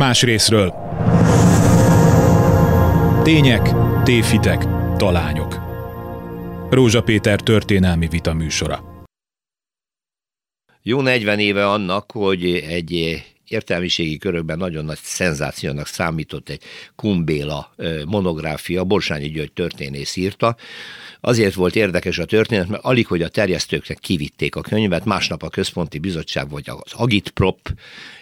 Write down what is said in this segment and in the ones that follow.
Más részről. Tények, tévhitek, talányok. Rózsa Péter történelmi vita műsora. Jó 40 éve annak, hogy egy értelmiségi körökben nagyon nagy szenzációnak számított egy Kumbéla monográfia, Borsányi György történész írta. Azért volt érdekes a történet, mert alig, hogy a terjesztőknek kivitték a könyvet, másnap a központi bizottság vagy az Agitprop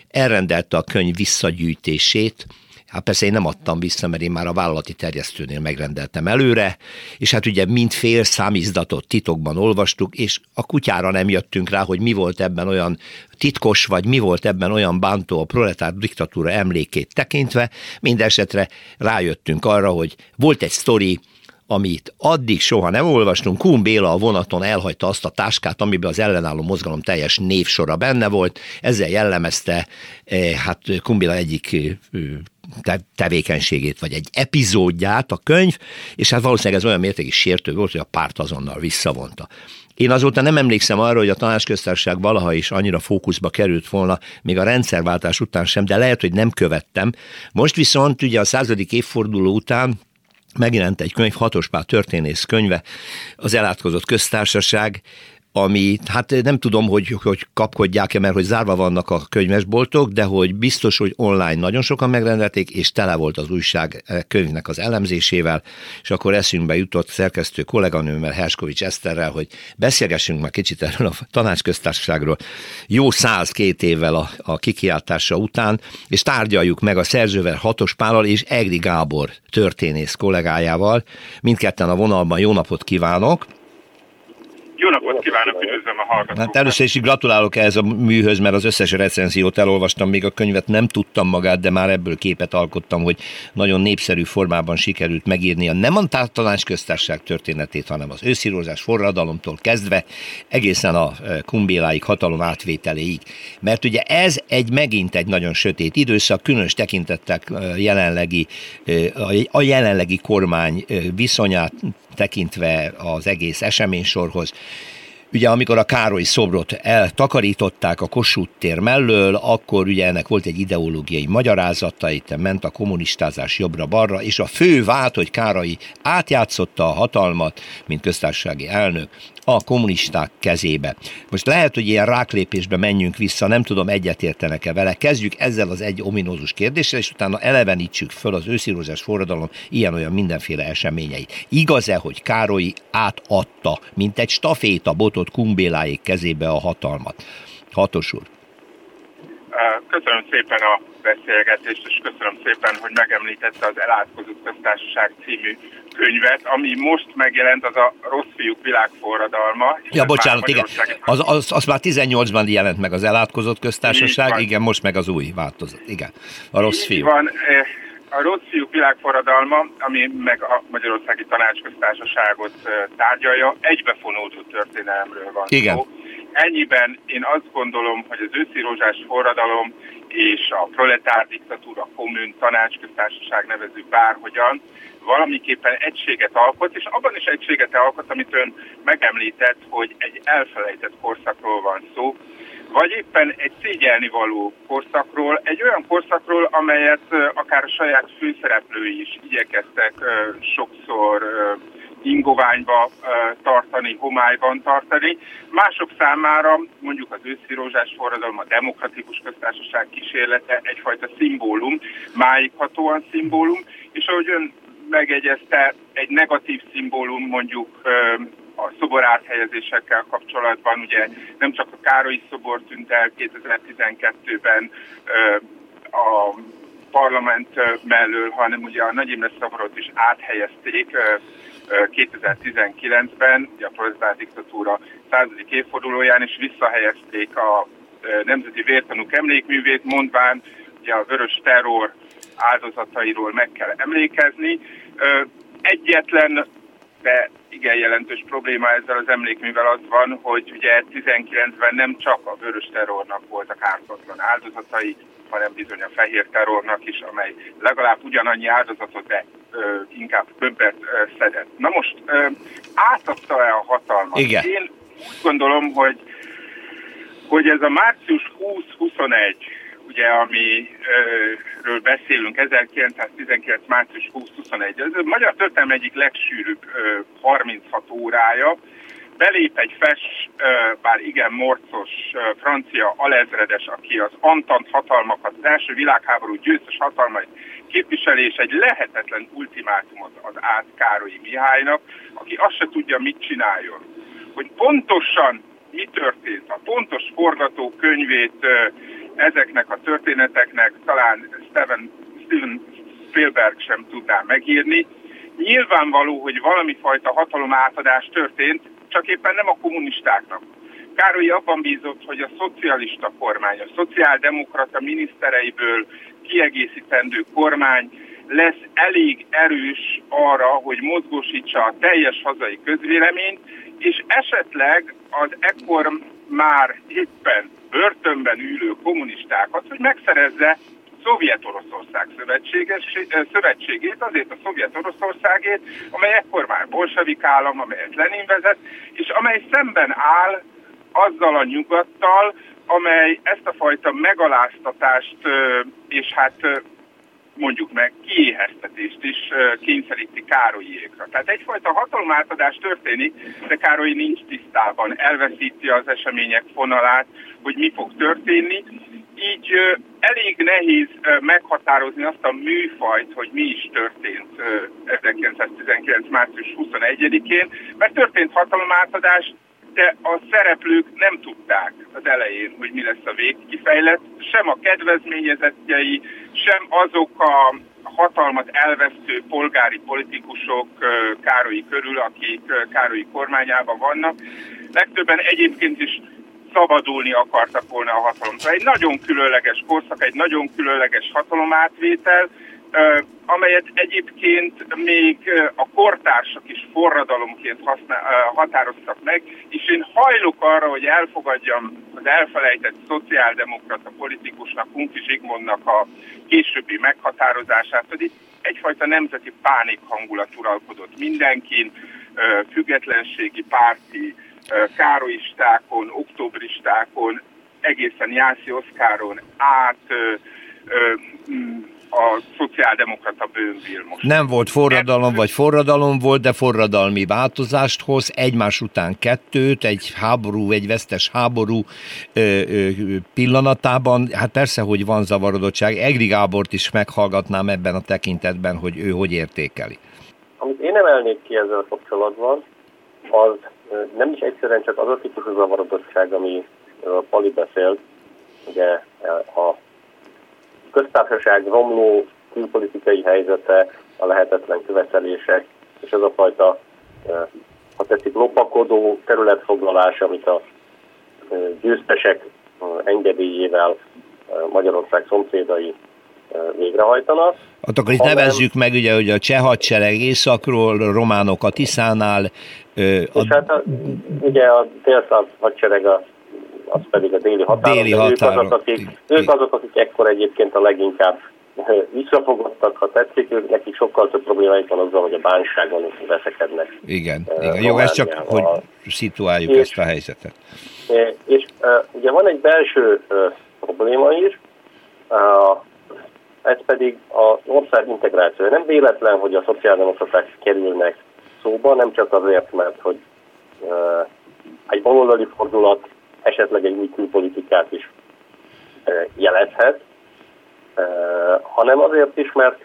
elrendelte a könyv visszagyűjtését, Hát persze én nem adtam vissza, mert én már a vállalati terjesztőnél megrendeltem előre, és hát ugye mind fél számizdatot titokban olvastuk, és a kutyára nem jöttünk rá, hogy mi volt ebben olyan titkos, vagy mi volt ebben olyan bántó a proletár diktatúra emlékét tekintve, mindesetre rájöttünk arra, hogy volt egy sztori, amit addig soha nem olvastunk. Kun Béla a vonaton elhagyta azt a táskát, amiben az ellenálló mozgalom teljes névsora benne volt, ezzel jellemezte eh, hát Kun Béla egyik eh, tevékenységét, vagy egy epizódját a könyv, és hát valószínűleg ez olyan mértékig sértő volt, hogy a párt azonnal visszavonta. Én azóta nem emlékszem arra, hogy a tanácsköztársaság valaha is annyira fókuszba került volna, még a rendszerváltás után sem, de lehet, hogy nem követtem. Most viszont ugye a századik évforduló után megjelent egy könyv, Hatospál történész könyve, az elátkozott köztársaság, ami, hát nem tudom, hogy, hogy kapkodják-e, mert hogy zárva vannak a könyvesboltok, de hogy biztos, hogy online nagyon sokan megrendelték, és tele volt az újság e, könyvnek az elemzésével, és akkor eszünkbe jutott szerkesztő kolléganőmmel, Herskovics Eszterrel, hogy beszélgessünk már kicsit erről a tanácsköztársaságról jó száz két évvel a, a kikiáltása után, és tárgyaljuk meg a szerzővel Hatos Pállal és Egri Gábor történész kollégájával. Mindketten a vonalban jó napot kívánok! Jó napot kívánok, üdvözlöm a hallgatókat. Hát először is gratulálok ehhez a műhöz, mert az összes recenziót elolvastam, még a könyvet nem tudtam magát, de már ebből képet alkottam, hogy nagyon népszerű formában sikerült megírni a nem a köztársaság történetét, hanem az őszírozás forradalomtól kezdve egészen a e, kumbéláig, hatalom átvételéig. Mert ugye ez egy megint egy nagyon sötét időszak, különös tekintettek e, jelenlegi, e, a jelenlegi kormány viszonyát tekintve az egész eseménysorhoz. Ugye amikor a Károly szobrot eltakarították a Kossuth tér mellől, akkor ugye ennek volt egy ideológiai magyarázata, itt ment a kommunistázás jobbra-balra, és a fő vált, hogy Károly átjátszotta a hatalmat, mint köztársasági elnök, a kommunisták kezébe. Most lehet, hogy ilyen ráklépésbe menjünk vissza, nem tudom, egyetértenek-e vele. Kezdjük ezzel az egy ominózus kérdéssel, és utána elevenítsük föl az őszírozás forradalom ilyen-olyan mindenféle eseményeit. Igaz-e, hogy Károly átadta, mint egy staféta botot Kumbéláék kezébe a hatalmat? Hatos úr. Köszönöm szépen a beszélgetést, és köszönöm szépen, hogy megemlítette az Elátkozott Köztársaság című könyvet, ami most megjelent, az a Rossz fiúk világforradalma. Ja, bocsánat, igen. Az, az, az már 18-ban jelent meg az Elátkozott Köztársaság, igen, most meg az új változat, igen. A Rossz fiú. Van, eh, a Rossz fiúk világforradalma, ami meg a Magyarországi Tanácsköztársaságot eh, tárgyalja, egybefonódó történelemről van igen. szó ennyiben én azt gondolom, hogy az őszi rózsás forradalom és a proletár diktatúra, kommun, tanácsköztársaság nevező bárhogyan valamiképpen egységet alkot, és abban is egységet alkot, amit ön megemlített, hogy egy elfelejtett korszakról van szó, vagy éppen egy szégyelni való korszakról, egy olyan korszakról, amelyet akár a saját főszereplői is igyekeztek sokszor ingoványba tartani, homályban tartani. Mások számára mondjuk az őszi rózsás forradalom, a demokratikus köztársaság kísérlete egyfajta szimbólum, máighatóan szimbólum, és ahogy ön megegyezte, egy negatív szimbólum mondjuk a szobor áthelyezésekkel kapcsolatban, ugye nem csak a Károly szobor tűnt el 2012-ben a parlament mellől, hanem ugye a Nagy Imre szoborot is áthelyezték 2019-ben, ugye a proletár diktatúra századik évfordulóján is visszahelyezték a Nemzeti Vértanúk emlékművét, mondván ugye a vörös terror áldozatairól meg kell emlékezni. Egyetlen, de igen jelentős probléma ezzel az emlékművel az van, hogy ugye 19-ben nem csak a vörös terrornak voltak ártatlan áldozatai, hanem bizony a fehér terrornak is, amely legalább ugyanannyi áldozatot, de ö, inkább többet ö, szedett. Na most ö, átadta-e a hatalmat? Igen. Én úgy gondolom, hogy, hogy ez a március 20-21, ugye, amiről beszélünk, 1919. március 20-21. Ez a magyar történelem egyik legsűrűbb 36 órája. Belép egy fes, bár igen morcos francia alezredes, aki az Antant hatalmakat, az első világháború győztes hatalmait képviseli, és egy lehetetlen ultimátumot az át Károlyi Mihálynak, aki azt se tudja, mit csináljon. Hogy pontosan mi történt, a pontos forgatókönyvét ezeknek a történeteknek talán Steven, Steven Spielberg sem tudná megírni. Nyilvánvaló, hogy valami fajta hatalomátadás történt, csak éppen nem a kommunistáknak. Károly abban bízott, hogy a szocialista kormány, a szociáldemokrata minisztereiből kiegészítendő kormány lesz elég erős arra, hogy mozgósítsa a teljes hazai közvéleményt, és esetleg az ekkor már éppen börtönben ülő kommunistákat, hogy megszerezze Szovjet-Oroszország szövetségét, azért a Szovjet-Oroszországét, amely ekkor már bolsevik állam, amelyet Lenin vezet, és amely szemben áll azzal a nyugattal, amely ezt a fajta megaláztatást és hát mondjuk meg kiéheztetést is kényszeríti Károlyékra. Tehát egyfajta hatalomátadás történik, de Károly nincs tisztában, elveszíti az események fonalát, hogy mi fog történni. Így elég nehéz meghatározni azt a műfajt, hogy mi is történt 1919. március 21-én, mert történt hatalomátadás, de a szereplők nem tudták az elején, hogy mi lesz a végkifejlet, sem a kedvezményezettjei, sem azok a hatalmat elvesztő polgári politikusok Károlyi körül, akik Károlyi kormányában vannak. Legtöbben egyébként is szabadulni akartak volna a hatalomtól. Egy nagyon különleges korszak, egy nagyon különleges hatalomátvétel, amelyet egyébként még a kortársak is forradalomként használ, határoztak meg, és én hajlok arra, hogy elfogadjam az elfelejtett szociáldemokrata politikusnak, Hunki Zsigmondnak a későbbi meghatározását, hogy egyfajta nemzeti pánik hangulat uralkodott mindenkin, függetlenségi párti, károistákon, októbristákon, egészen Jászi Oszkáron át, a szociáldemokrata bőnvír most. Nem volt forradalom, vagy forradalom volt, de forradalmi változást hoz, egymás után kettőt, egy háború, egy vesztes háború ö, ö, pillanatában. Hát persze, hogy van zavarodottság. Egri Gábort is meghallgatnám ebben a tekintetben, hogy ő hogy értékeli. Amit én emelnék ki ezzel kapcsolatban, az nem is egyszerűen csak az a típusú zavarodottság, ami a Pali beszélt, ugye a köztársaság romló külpolitikai helyzete, a lehetetlen követelések, és az a fajta, ha tetszik, lopakodó területfoglalás, amit a győztesek engedélyével Magyarország szomszédai végrehajtanak. Hát akkor itt nevezzük meg, ugye, hogy a cseh hadsereg északról, románok a Tiszánál. A... És hát a, ugye a délszláv hadsereg a az pedig a déli határon. Déli határon. Ők azok, akik, ők azok, akik ekkor egyébként a leginkább visszafogottak, ha tetszik, ők nekik sokkal több problémáik van azzal, hogy a bánságon veszekednek. Igen, igen. jó, ez csak, hogy szituáljuk és, ezt a helyzetet. És, és uh, ugye van egy belső uh, probléma is, uh, ez pedig az ország integráció. Nem véletlen, hogy a szociáldemokraták kerülnek szóba, nem csak azért, mert hogy uh, egy baloldali fordulat esetleg egy új külpolitikát is jelezhet, hanem azért is, mert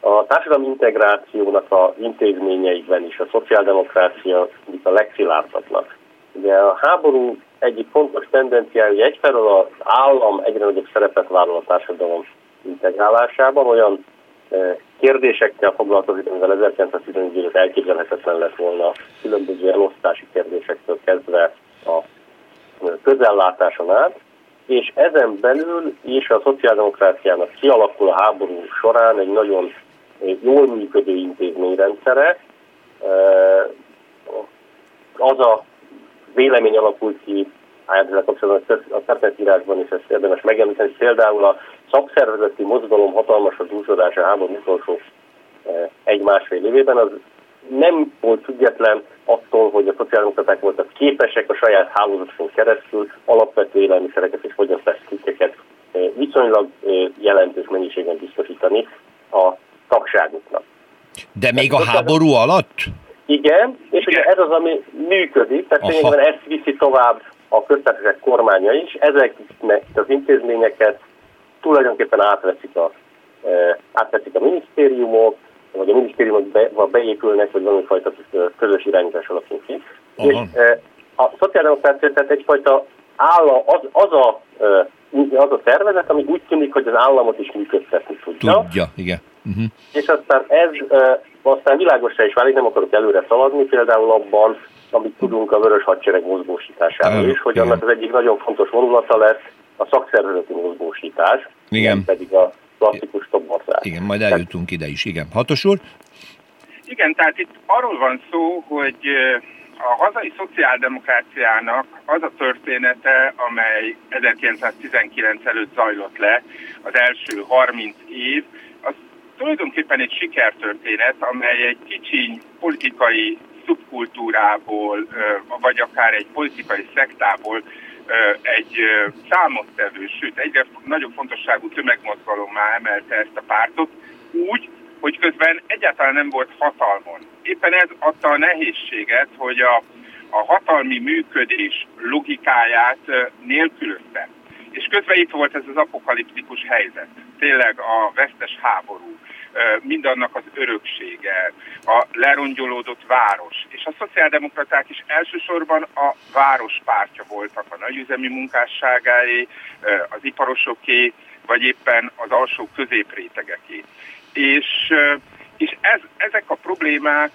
a társadalmi integrációnak a intézményeiben is a szociáldemokrácia a legszilárdabbnak. Ugye a háború egyik fontos tendenciája, hogy egyfelől az állam egyre nagyobb szerepet vállal a társadalom integrálásában, olyan kérdésekkel foglalkozik, amivel 1914 elképzelhetetlen lett volna különböző elosztási kérdésektől kezdve a közellátáson át, és ezen belül is a szociáldemokráciának kialakul a háború során egy nagyon jól működő intézményrendszere. Az a vélemény alakult ki, ezzel kapcsolatban a szerzetírásban is ezt érdemes megemlíteni, például a szakszervezeti mozgalom hatalmas a dúsodása háború utolsó egy-másfél évében, az nem volt független attól, hogy a szociáldemokraták voltak képesek a saját hálózaton keresztül alapvető élelmiszereket és fogyasztási cikkeket viszonylag jelentős mennyiségen biztosítani a tagságuknak. De még a háború alatt? Igen, és ugye ez az, ami működik, tehát lényegében ezt viszi tovább a köztársaság kormánya is, ezeknek az intézményeket tulajdonképpen átveszik a, átveszik a minisztériumok, vagy a be, beépülnek, vagy valamifajta közös irányítás alakul ki. És e, a szociáldemokrácia tehát egyfajta állam, az, az a e, az a szervezet, ami úgy tűnik, hogy az államot is működtetni tudja. Tudja, igen. Uh-huh. És aztán ez uh, aztán világosra is válik, nem akarok előre szaladni, például abban, amit tudunk a Vörös Hadsereg mozgósításáról is, hogy annak az egyik nagyon fontos vonulata lesz a szakszervezeti mozgósítás, igen. pedig a klasszikus toborzás. Igen, majd eljutunk ide is, igen. Hatos úr? Igen, tehát itt arról van szó, hogy a hazai szociáldemokráciának az a története, amely 1919 előtt zajlott le, az első 30 év, az tulajdonképpen egy sikertörténet, amely egy kicsi politikai szubkultúrából, vagy akár egy politikai szektából egy számottevő, sőt egyre nagyobb fontosságú tömegmozgalommá emelte ezt a pártot, úgy, hogy közben egyáltalán nem volt hatalmon. Éppen ez adta a nehézséget, hogy a, a hatalmi működés logikáját nélkülözte. És közben itt volt ez az apokaliptikus helyzet. Tényleg a vesztes háború, mindannak az öröksége, a lerongyolódott város. És a szociáldemokraták is elsősorban a város pártja voltak, a nagyüzemi munkásságáé, az iparosoké, vagy éppen az alsó középrétegeké. És, és ez, ezek a problémák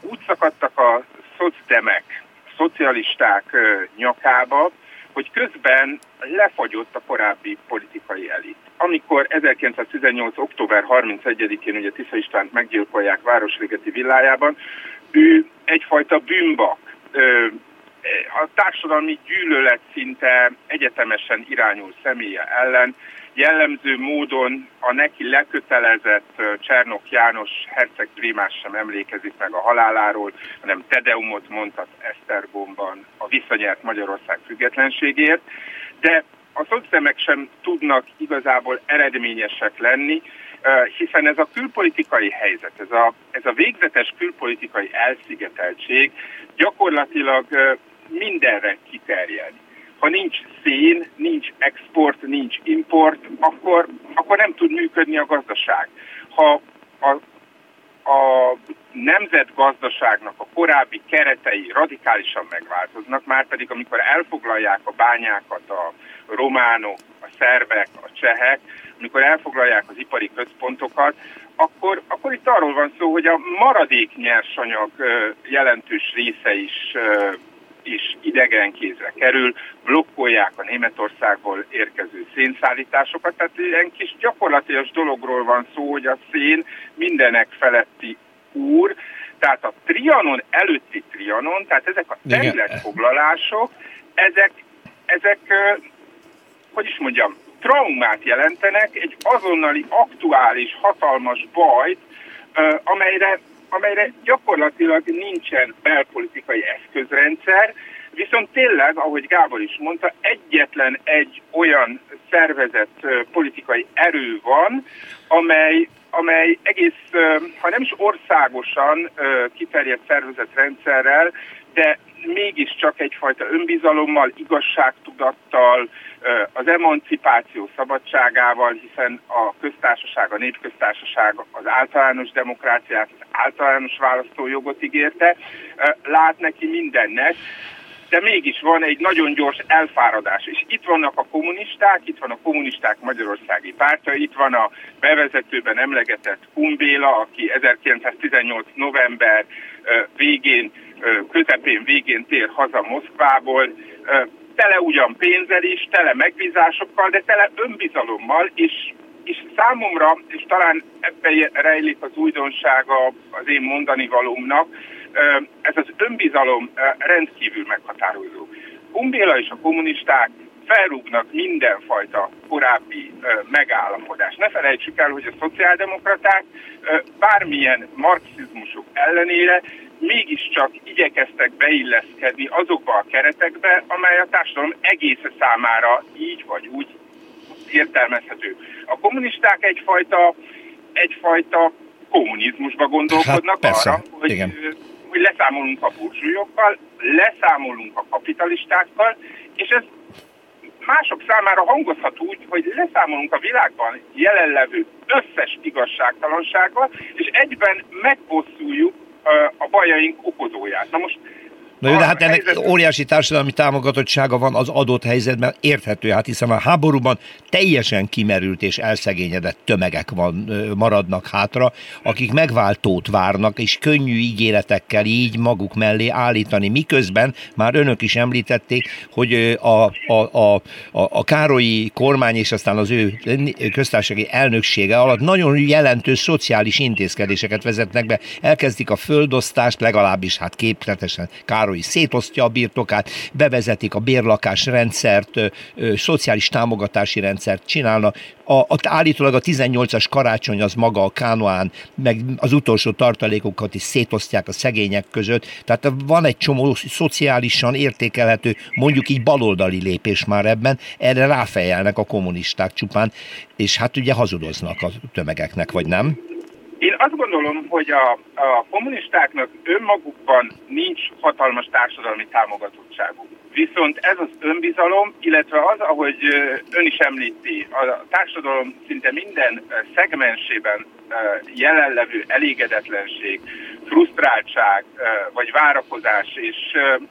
úgy szakadtak a szocdemek, szocialisták nyakába, hogy közben lefagyott a korábbi politikai elit. Amikor 1918. október 31-én ugye Tisza Istvánt meggyilkolják Városligeti villájában, ő egyfajta bűnbak, a társadalmi gyűlölet szinte egyetemesen irányul személye ellen, jellemző módon a neki lekötelezett Csernok János herceg primás sem emlékezik meg a haláláról, hanem Tedeumot mondhat Esztergomban a visszanyert Magyarország függetlenségért, de a szociálemek sem tudnak igazából eredményesek lenni, hiszen ez a külpolitikai helyzet, ez a, ez a végzetes külpolitikai elszigeteltség gyakorlatilag mindenre kiterjed ha nincs szén, nincs export, nincs import, akkor, akkor nem tud működni a gazdaság. Ha a, a nemzetgazdaságnak a korábbi keretei radikálisan megváltoznak, már pedig amikor elfoglalják a bányákat a románok, a szervek, a csehek, amikor elfoglalják az ipari központokat, akkor, akkor itt arról van szó, hogy a maradék nyersanyag jelentős része is is idegen kézre kerül, blokkolják a Németországból érkező szénszállításokat, tehát ilyen kis gyakorlatilag dologról van szó, hogy a szén mindenek feletti úr, tehát a Trianon előtti Trianon, tehát ezek a területfoglalások, ezek, ezek, hogy is mondjam, traumát jelentenek, egy azonnali aktuális, hatalmas bajt, amelyre amelyre gyakorlatilag nincsen belpolitikai eszközrendszer, viszont tényleg, ahogy Gábor is mondta, egyetlen egy olyan szervezett politikai erő van, amely, amely egész, ha nem is országosan kiterjedt szervezett rendszerrel, de mégiscsak egyfajta önbizalommal, igazságtudattal, az emancipáció szabadságával, hiszen a köztársaság, a népköztársaság az általános demokráciát, az általános választójogot ígérte, lát neki mindennek, de mégis van egy nagyon gyors elfáradás. És itt vannak a kommunisták, itt van a kommunisták magyarországi pártja, itt van a bevezetőben emlegetett Kumbéla, aki 1918. november végén, közepén végén tér haza Moszkvából, tele ugyan pénzzel is, tele megbízásokkal, de tele önbizalommal, és, és számomra, és talán ebben rejlik az újdonsága az én mondani valómnak, ez az önbizalom rendkívül meghatározó. Umbéla és a kommunisták felrúgnak mindenfajta korábbi megállapodást. Ne felejtsük el, hogy a szociáldemokraták bármilyen marxizmusok ellenére mégiscsak igyekeztek beilleszkedni azokba a keretekbe, amely a társadalom egész számára így vagy úgy értelmezhető. A kommunisták egyfajta, egyfajta kommunizmusba gondolkodnak hát, arra, hogy, Igen. hogy leszámolunk a burzsúlyokkal, leszámolunk a kapitalistákkal, és ez mások számára hangozhat úgy, hogy leszámolunk a világban jelenlevő összes igazságtalansággal, és egyben megbosszuljuk a bajaink okozóját. Na most Na jó, de hát ennek helyzet... óriási társadalmi támogatottsága van az adott helyzetben, érthető, hát hiszen a háborúban teljesen kimerült és elszegényedett tömegek van, maradnak hátra, akik megváltót várnak, és könnyű ígéretekkel így maguk mellé állítani, miközben már önök is említették, hogy a, a, a, a, a Károlyi kormány és aztán az ő köztársasági elnöksége alatt nagyon jelentős szociális intézkedéseket vezetnek be. Elkezdik a földosztást, legalábbis hát képletesen Károly Károly szétosztja a birtokát, bevezetik a bérlakás rendszert, szociális támogatási rendszert csinálnak. A, a, állítólag a 18-as karácsony az maga a Kánoán, meg az utolsó tartalékokat is szétosztják a szegények között. Tehát van egy csomó szociálisan értékelhető, mondjuk így baloldali lépés már ebben, erre ráfejelnek a kommunisták csupán, és hát ugye hazudoznak a tömegeknek, vagy nem? Én azt gondolom, hogy a, a kommunistáknak önmagukban nincs hatalmas társadalmi támogatottságuk. Viszont ez az önbizalom, illetve az, ahogy ön is említi, a társadalom szinte minden szegmensében jelenlevő elégedetlenség, frusztráltság vagy várakozás, és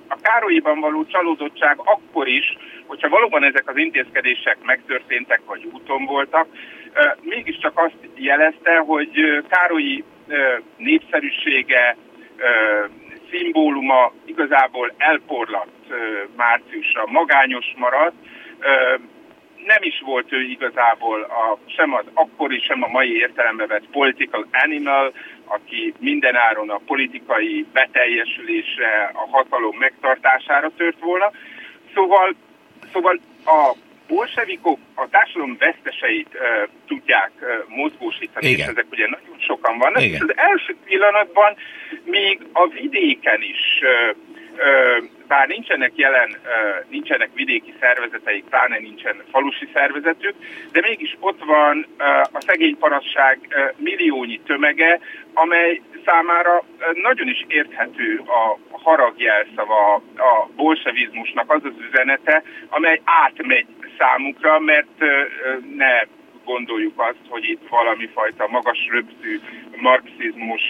a Károlyiban való csalódottság akkor is, hogyha valóban ezek az intézkedések megtörténtek vagy úton voltak, mégiscsak azt jelezte, hogy Károlyi népszerűsége, szimbóluma igazából elporlatt márciusra, magányos maradt, nem is volt ő igazából a, sem az akkori, sem a mai értelembe vett political animal, aki mindenáron a politikai beteljesülésre, a hatalom megtartására tört volna. Szóval, szóval a bolsevikok a társadalom veszteseit uh, tudják uh, mozgósítani, Igen. és ezek ugye nagyon sokan vannak, Igen. és az első pillanatban még a vidéken is uh, bár nincsenek jelen, nincsenek vidéki szervezeteik, pláne nincsen falusi szervezetük, de mégis ott van a szegény parasság milliónyi tömege, amely számára nagyon is érthető a haragjelszava, a bolsevizmusnak az az üzenete, amely átmegy számukra, mert ne gondoljuk azt, hogy itt valami fajta magas röpszű marxizmus,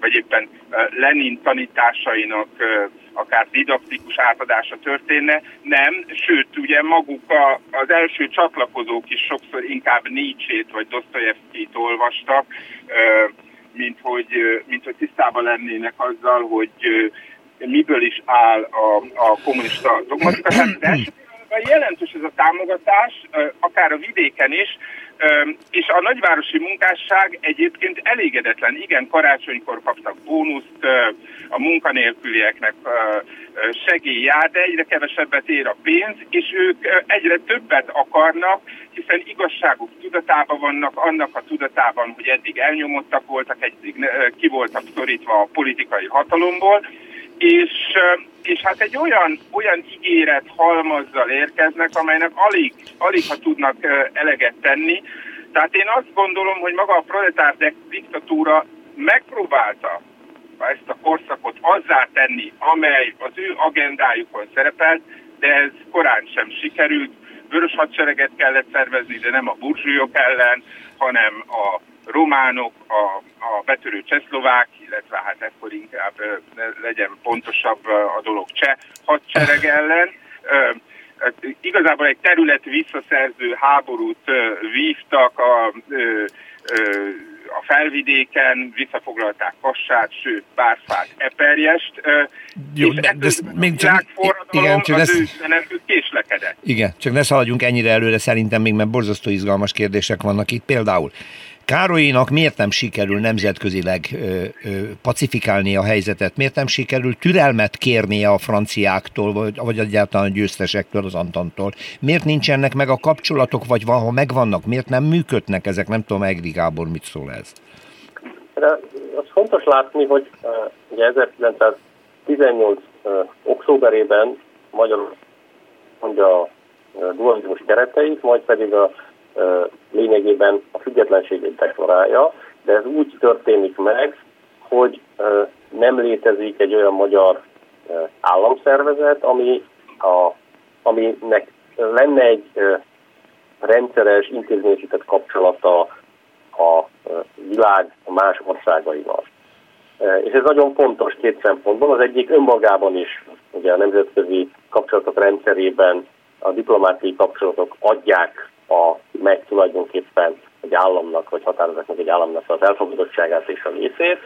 vagy éppen Lenin tanításainak akár didaktikus átadása történne, nem, sőt, ugye maguk a, az első csatlakozók is sokszor inkább Nietzsét vagy Dostoyevskit olvastak, mint hogy, mint hogy tisztában lennének azzal, hogy miből is áll a, a kommunista dogmatika. Tehát jelentős ez a támogatás, akár a vidéken is, és a nagyvárosi munkásság egyébként elégedetlen. Igen, karácsonykor kaptak bónuszt, a munkanélkülieknek segély de egyre kevesebbet ér a pénz, és ők egyre többet akarnak, hiszen igazságuk tudatában vannak, annak a tudatában, hogy eddig elnyomottak voltak, eddig ki voltak szorítva a politikai hatalomból, és, és hát egy olyan, olyan ígéret halmazzal érkeznek, amelynek alig, alig ha tudnak eleget tenni. Tehát én azt gondolom, hogy maga a proletár diktatúra megpróbálta ezt a korszakot azzá tenni, amely az ő agendájukon szerepelt, de ez korán sem sikerült. Vörös hadsereget kellett szervezni, de nem a burzsúlyok ellen, hanem a románok, a, a betörő csehszlovák, illetve hát ekkor inkább legyen pontosabb a dolog cseh hadsereg ellen. Igazából egy terület visszaszerző háborút vívtak a a felvidéken visszafoglalták Kassát, sőt, Bárfát, Eperjest, Jó, és de, de még csak, igen, csak az ő késlekedett. Igen, csak ne szaladjunk ennyire előre szerintem még, mert borzasztó izgalmas kérdések vannak itt. Például Károlyinak miért nem sikerül nemzetközileg ö, pacifikálni a helyzetet? Miért nem sikerül türelmet kérnie a franciáktól, vagy, vagy egyáltalán a győztesektől, az Antantól? Miért nincsenek meg a kapcsolatok, vagy van, ha megvannak, miért nem működnek ezek? Nem tudom, Egri Gábor mit szól ez? De az fontos látni, hogy ugye 1918 uh, októberében Magyarország mondja a dualizmus majd pedig a lényegében a függetlenségét deklarálja, de ez úgy történik meg, hogy nem létezik egy olyan magyar államszervezet, ami a, aminek lenne egy rendszeres, intézményesített kapcsolata a világ más országaival. És ez nagyon fontos két szempontból. Az egyik önmagában is ugye a nemzetközi kapcsolatok rendszerében a diplomáciai kapcsolatok adják a, meg tulajdonképpen egy államnak, vagy határozatnak egy államnak az elfogadottságát és a részét,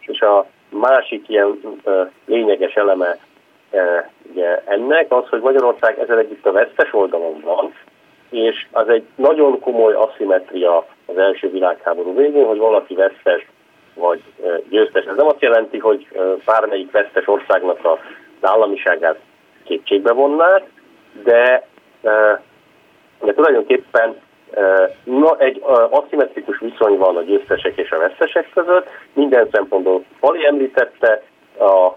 és a másik ilyen ö, lényeges eleme e, ugye ennek az, hogy Magyarország ezzel együtt a vesztes oldalon van, és az egy nagyon komoly aszimetria az első világháború végén, hogy valaki vesztes vagy győztes. Ez nem azt jelenti, hogy bármelyik vesztes országnak az államiságát kétségbe vonnák, de, de tulajdonképpen Na, egy aszimmetrikus viszony van a győztesek és a vesztesek között. Minden szempontból Pali említette a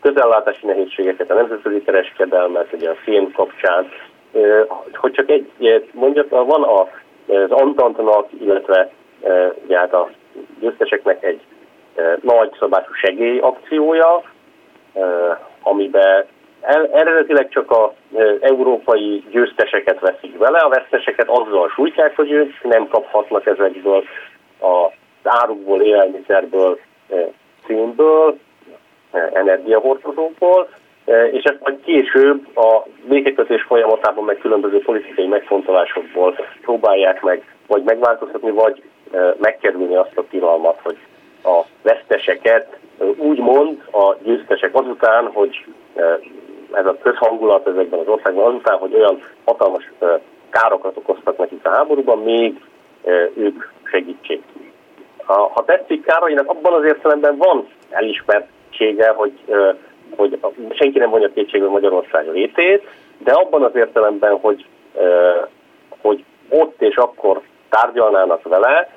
közellátási nehézségeket, a nemzetközi kereskedelmet, ugye a film kapcsán. Hogy csak egy, mondjak, van az Antantnak, illetve ugye hát a győzteseknek egy nagy szabású segélyakciója, amiben el, eredetileg csak az európai győzteseket veszik vele, a veszteseket azzal sújtják, hogy ők nem kaphatnak ezekből az árukból, élelmiszerből, színből, energiahordozókból, és ezt majd később a békekötés folyamatában meg különböző politikai megfontolásokból próbálják meg vagy megváltoztatni, vagy megkerülni azt a tilalmat, hogy a veszteseket úgymond a győztesek azután, hogy ez a közhangulat ezekben az országban azután, hogy olyan hatalmas károkat okoztak nekik a háborúban, még ők segítsék. Ha tetszik, Károlynak abban az értelemben van elismertsége, hogy, hogy senki nem vonja kétségbe Magyarország létét, de abban az értelemben, hogy, hogy ott és akkor tárgyalnának vele,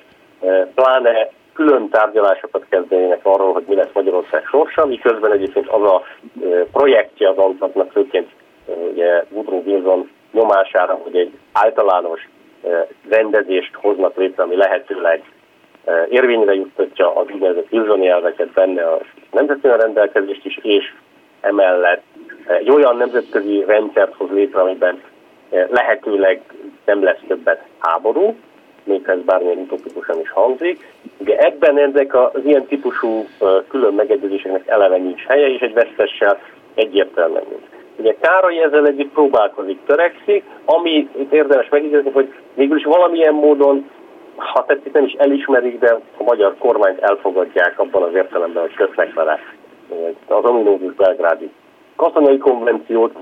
pláne külön tárgyalásokat kezdenének arról, hogy mi lesz Magyarország sorsa, miközben egyébként az a projektje az antnak főként ugye Woodrow Wilson nyomására, hogy egy általános rendezést hoznak létre, ami lehetőleg érvényre juttatja az úgynevezett Wilsoni elveket benne a nemzetközi rendelkezést is, és emellett egy olyan nemzetközi rendszert hoz létre, amiben lehetőleg nem lesz többet háború, még ez bármilyen utopikusan is hangzik. Ugye ebben ezek az ilyen típusú külön megegyezéseknek eleve nincs helye, és egy vesztessel egyértelműen nincs. Ugye Károly ezzel együtt próbálkozik, törekszik, ami itt érdemes megjegyezni, hogy is valamilyen módon, ha tetszik, nem is elismerik, de a magyar kormányt elfogadják abban az értelemben, hogy kötnek vele az ominózus belgrádi katonai konvenciót,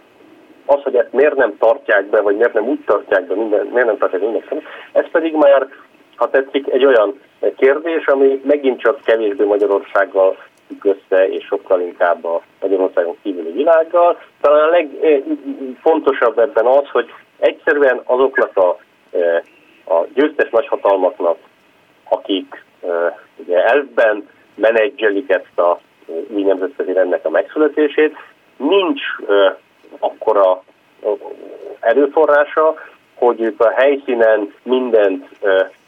az, hogy ezt miért nem tartják be, vagy miért nem úgy tartják be, minden, miért nem tartják mindenki, ez pedig már, ha tetszik, egy olyan kérdés, ami megint csak kevésbé Magyarországgal függ össze, és sokkal inkább a Magyarországon kívüli világgal. Talán a legfontosabb ebben az, hogy egyszerűen azoknak a, a győztes nagyhatalmaknak, akik ugye elvben menedzselik ezt a új nemzetközi rendnek a megszületését, nincs akkora erőforrása, hogy ők a helyszínen mindent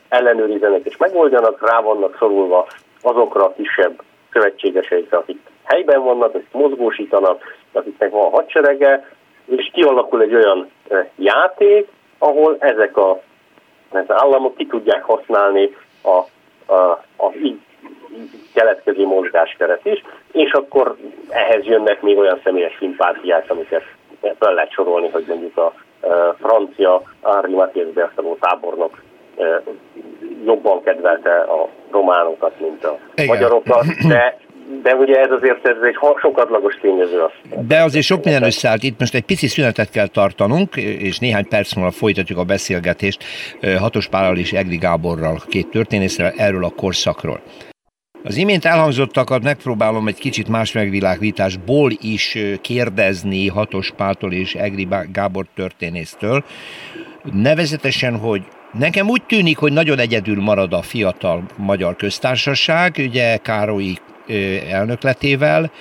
ellenőrizenek és megoldjanak, rá vannak szorulva azokra a kisebb szövetségeseikre, akik helyben vannak, akik mozgósítanak, akiknek van hadserege, és kialakul egy olyan játék, ahol ezek a, az államok ki tudják használni a, a, a így keletkező mozgáskeret is, és akkor ehhez jönnek még olyan személyes szimpátiák, amiket fel lehet sorolni, hogy mondjuk a francia Henri Mathieu Berthelot tábornok jobban kedvelte a románokat, mint a Igen. magyarokat, de de ugye ez azért ez egy sokadlagos tényező. De azért sok minden összeállt. Itt most egy pici szünetet kell tartanunk, és néhány perc múlva folytatjuk a beszélgetést Hatos Pállal és Egri Gáborral, két történészrel erről a korszakról. Az imént elhangzottakat megpróbálom egy kicsit más megvilágításból is kérdezni Hatos Páltól és Egri Gábor történésztől. Nevezetesen, hogy nekem úgy tűnik, hogy nagyon egyedül marad a fiatal magyar köztársaság, ugye Károlyi elnökletével,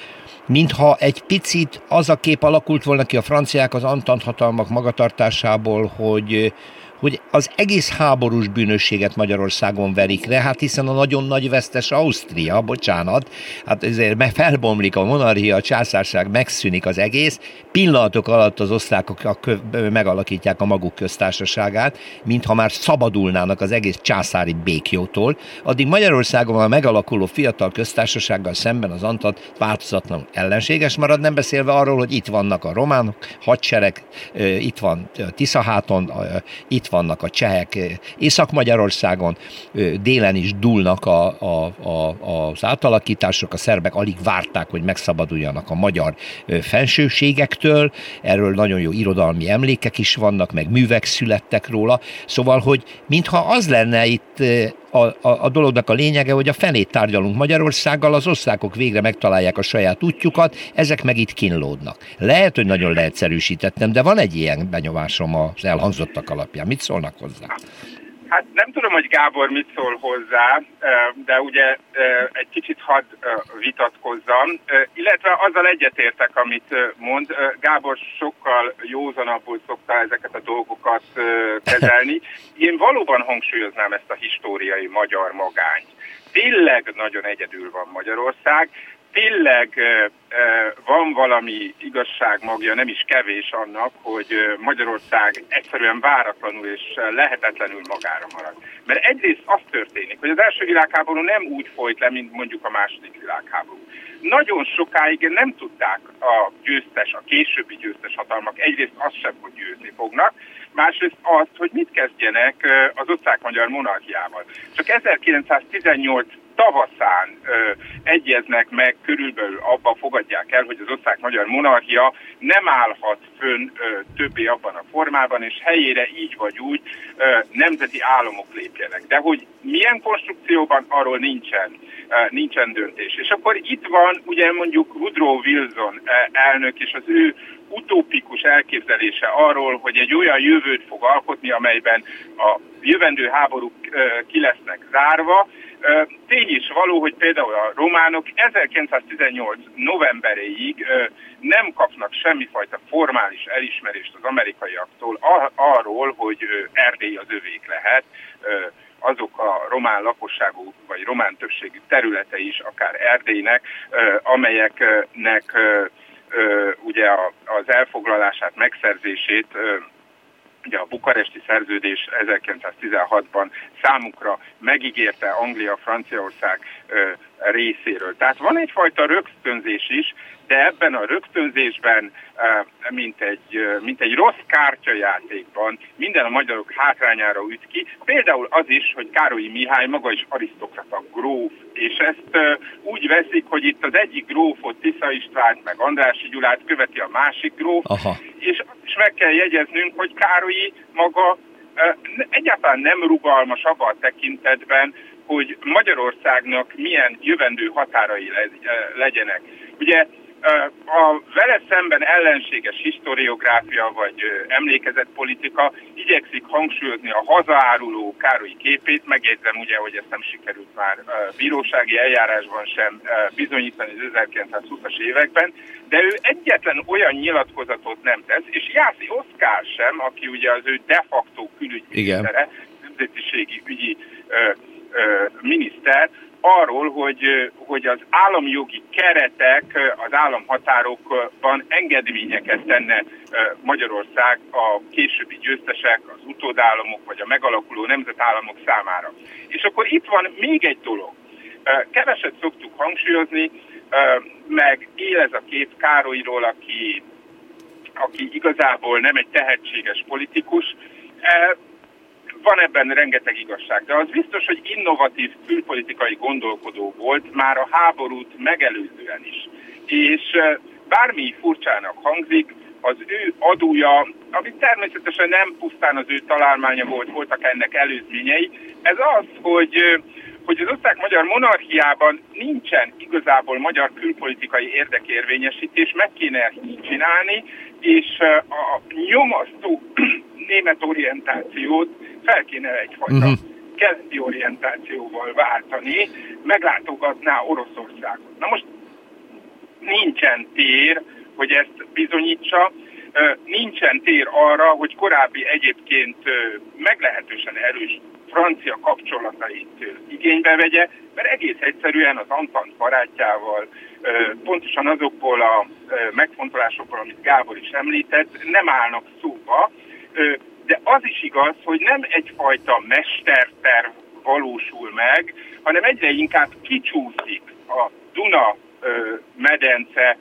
mintha egy picit az a kép alakult volna ki a franciák az Antant hatalmak magatartásából, hogy hogy az egész háborús bűnösséget Magyarországon verik le, hát hiszen a nagyon nagy vesztes Ausztria, bocsánat, hát ezért felbomlik a monarchia, a császárság, megszűnik az egész, pillanatok alatt az osztrákok megalakítják a maguk köztársaságát, mintha már szabadulnának az egész császári békjótól, addig Magyarországon a megalakuló fiatal köztársasággal szemben az Antat változatlan ellenséges marad, nem beszélve arról, hogy itt vannak a románok, hadsereg, itt van Tiszaháton, itt vannak a csehek Észak-Magyarországon, délen is dúlnak a, a, a, az átalakítások, a szerbek alig várták, hogy megszabaduljanak a magyar fensőségektől, erről nagyon jó irodalmi emlékek is vannak, meg művek születtek róla, szóval, hogy mintha az lenne itt a, a, a dolognak a lényege, hogy a felét tárgyalunk Magyarországgal, az osztrákok végre megtalálják a saját útjukat, ezek meg itt kínlódnak. Lehet, hogy nagyon leegyszerűsítettem, de van egy ilyen benyomásom az elhangzottak alapján. Mit szólnak hozzá? Hát nem tudom, hogy Gábor mit szól hozzá, de ugye egy kicsit hadd vitatkozzam, illetve azzal egyetértek, amit mond. Gábor sokkal józanabbul szokta ezeket a dolgokat kezelni. Én valóban hangsúlyoznám ezt a históriai magyar magányt. Tényleg nagyon egyedül van Magyarország, tényleg van valami igazság magja, nem is kevés annak, hogy Magyarország egyszerűen váratlanul és lehetetlenül magára marad. Mert egyrészt az történik, hogy az első világháború nem úgy folyt le, mint mondjuk a második világháború. Nagyon sokáig nem tudták a győztes, a későbbi győztes hatalmak egyrészt azt sem, hogy győzni fognak, másrészt azt, hogy mit kezdjenek az osztrák-magyar monarchiával. Csak 1918 tavaszán ö, egyeznek meg, körülbelül abba fogadják el, hogy az osztrák-magyar monarchia nem állhat fönn ö, többé abban a formában, és helyére így vagy úgy ö, nemzeti államok lépjenek. De hogy milyen konstrukcióban, arról nincsen, ö, nincsen döntés. És akkor itt van ugye mondjuk Woodrow Wilson elnök és az ő utópikus elképzelése arról, hogy egy olyan jövőt fog alkotni, amelyben a jövendő háborúk ki lesznek zárva, Tény is való, hogy például a románok 1918 novemberéig nem kapnak semmifajta formális elismerést az amerikaiaktól arról, hogy Erdély az övék lehet, azok a román lakosságú vagy román többségű területe is, akár Erdélynek, amelyeknek ugye az elfoglalását, megszerzését ugye a bukaresti szerződés 1916-ban számukra megígérte Anglia, Franciaország részéről. Tehát van egyfajta rögtönzés is, de ebben a rögtönzésben, mint egy, mint egy rossz kártyajátékban minden a magyarok hátrányára üt ki. Például az is, hogy Károlyi Mihály maga is arisztokrata gróf, és ezt úgy veszik, hogy itt az egyik grófot, Tisza István, meg Andrási Gyulát követi a másik gróf, Aha. és azt is meg kell jegyeznünk, hogy Károlyi maga egyáltalán nem rugalmas abban a tekintetben, hogy Magyarországnak milyen jövendő határai legyenek. Ugye a vele szemben ellenséges historiográfia vagy emlékezetpolitika igyekszik hangsúlyozni a hazaáruló Károly képét, megjegyzem ugye, hogy ezt nem sikerült már bírósági eljárásban sem bizonyítani az 1920-as években, de ő egyetlen olyan nyilatkozatot nem tesz, és Jászi Oszkár sem, aki ugye az ő de facto külügyminisztere, nemzetiségi ügyi miniszter, arról, hogy, hogy az államjogi keretek az államhatárokban engedményeket tenne Magyarország a későbbi győztesek, az utódállamok vagy a megalakuló nemzetállamok számára. És akkor itt van még egy dolog. Keveset szoktuk hangsúlyozni, meg él ez a kép Károlyról, aki, aki igazából nem egy tehetséges politikus, van ebben rengeteg igazság, de az biztos, hogy innovatív külpolitikai gondolkodó volt már a háborút megelőzően is. És bármi furcsának hangzik, az ő adója, ami természetesen nem pusztán az ő találmánya volt, voltak ennek előzményei, ez az, hogy hogy az osztrák-magyar monarchiában nincsen igazából magyar külpolitikai érdekérvényesítés, meg kéne így csinálni, és a nyomasztó német orientációt fel kéne egyfajta uh-huh. keleti orientációval váltani, meglátogatná Oroszországot. Na most nincsen tér, hogy ezt bizonyítsa. nincsen tér arra, hogy korábbi egyébként meglehetősen erős francia kapcsolatait igénybe vegye, mert egész egyszerűen az Antant barátjával, pontosan azokból a megfontolásokból, amit Gábor is említett, nem állnak szóba, de az is igaz, hogy nem egyfajta mesterterv valósul meg, hanem egyre inkább kicsúszik a Duna medence,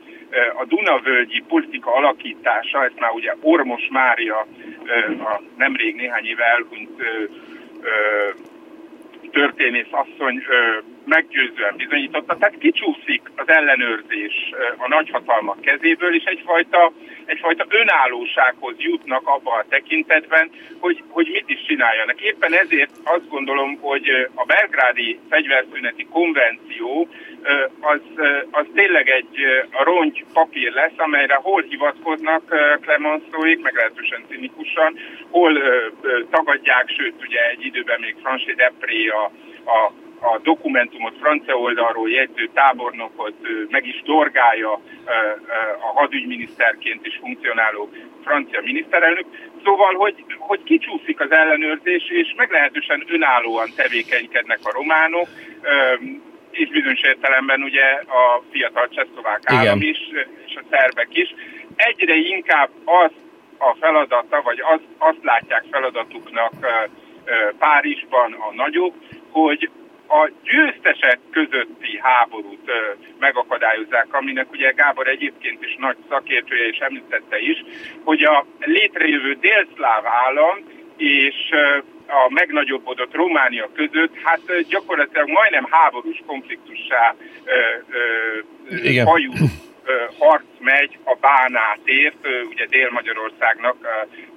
a Dunavölgyi politika alakítása, ezt már ugye Ormos Mária, a nemrég néhány éve elhunyt történész asszony meggyőzően bizonyította, tehát kicsúszik az ellenőrzés a nagyhatalmak kezéből, és egyfajta, egyfajta önállósághoz jutnak abban a tekintetben, hogy, hogy mit is csináljanak. Éppen ezért azt gondolom, hogy a belgrádi fegyverszüneti konvenció az, az tényleg egy rongy papír lesz, amelyre hol hivatkoznak Clemenceauék, meglehetősen cinikusan, hol tagadják, sőt ugye egy időben még Franché Depré a, a a dokumentumot francia oldalról jegyző tábornokot meg is dorgálja a hadügyminiszterként is funkcionáló francia miniszterelnök. Szóval, hogy, hogy kicsúszik az ellenőrzés, és meglehetősen önállóan tevékenykednek a románok, és bizonyos értelemben ugye a fiatal csehszlovák állam is, és a szerbek is. Egyre inkább az a feladata, vagy az, azt látják feladatuknak Párizsban a nagyok, hogy a győztesek közötti háborút megakadályozzák, aminek ugye Gábor egyébként is nagy szakértője és említette is, hogy a létrejövő délszláv állam és a megnagyobbodott Románia között, hát gyakorlatilag majdnem háborús konfliktussá hajú harc megy a Bánátért, ugye Dél-Magyarországnak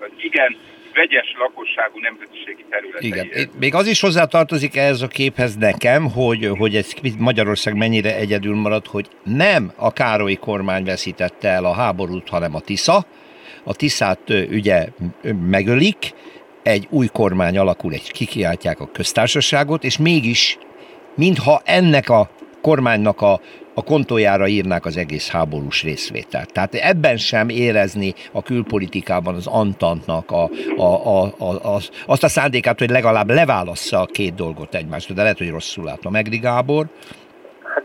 az igen vegyes lakosságú nemzetiségi területei. Igen. Még az is hozzátartozik ehhez a képhez nekem, hogy, hogy ez Magyarország mennyire egyedül marad, hogy nem a Károlyi kormány veszítette el a háborút, hanem a Tisza. A Tiszát ugye megölik, egy új kormány alakul, egy kikiáltják a köztársaságot, és mégis, mintha ennek a kormánynak a, a kontójára írnák az egész háborús részvételt. Tehát ebben sem érezni a külpolitikában az Antantnak a, a, a, a, az, azt a szándékát, hogy legalább leválassza a két dolgot egymástól, de lehet, hogy rosszul látom. Megri Gábor? Hát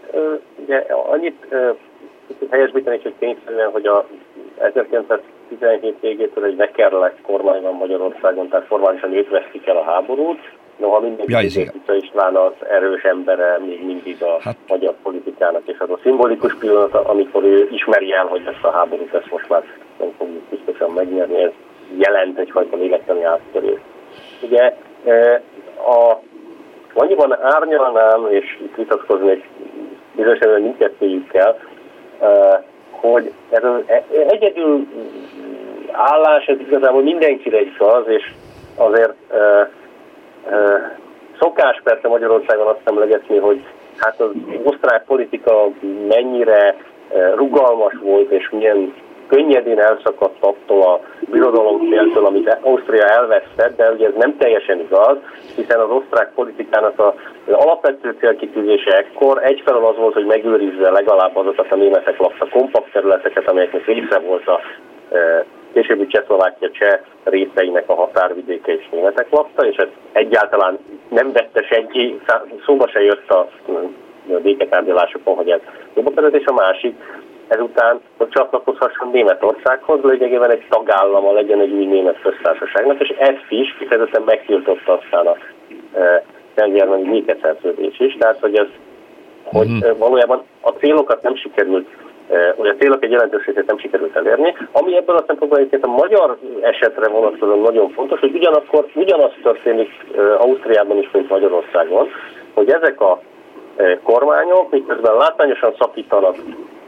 ugye annyit helyesbíteni, hogy tényszerűen, hogy a 1917 végétől egy Vekerlek kormány van Magyarországon, tehát formálisan őt veszik el a háborút, Noha mindenki ja, Tisza István az erős embere még mindig a hát. magyar politikának, és az a szimbolikus pillanat, amikor ő ismeri el, hogy ezt a háborút ezt most már nem fogjuk biztosan megnyerni, ez jelent egyfajta végetleni áttörést. Ugye e, a, annyiban árnyalnám, és itt vitatkoznék bizonyos esetben mindkettőjükkel, e, hogy ez az e, egyedül állás, ez igazából mindenkire igaz, és azért Szokás persze Magyarországon azt emlegetni, hogy hát az osztrák politika mennyire rugalmas volt, és milyen könnyedén elszakadt attól a birodalom céltől, amit Ausztria elvesztett, de ugye ez nem teljesen igaz, hiszen az osztrák politikának az alapvető célkitűzése ekkor egyfelől az volt, hogy megőrizze legalább azokat a németek lakta kompakt területeket, amelyeknek része volt a későbbi Csehszlovákia cseh részeinek a határvidéke és németek lakta, és ez egyáltalán nem vette senki, szóba se jött a, a béketárgyalásokon, hogy ez jobb és a másik, ezután, hogy csatlakozhasson Németországhoz, lényegében egy tagállama legyen egy új német köztársaságnak, és ezt is kifejezetten megtiltotta aztán a e, békeszerződés is, tehát hogy ez hogy mm. valójában a célokat nem sikerült hogy a célok egy jelentős részét nem sikerült elérni. Ami ebből a szempontból egyébként a magyar esetre vonatkozóan nagyon fontos, hogy ugyanakkor ugyanaz történik Ausztriában is, mint Magyarországon, hogy ezek a kormányok miközben látványosan szakítanak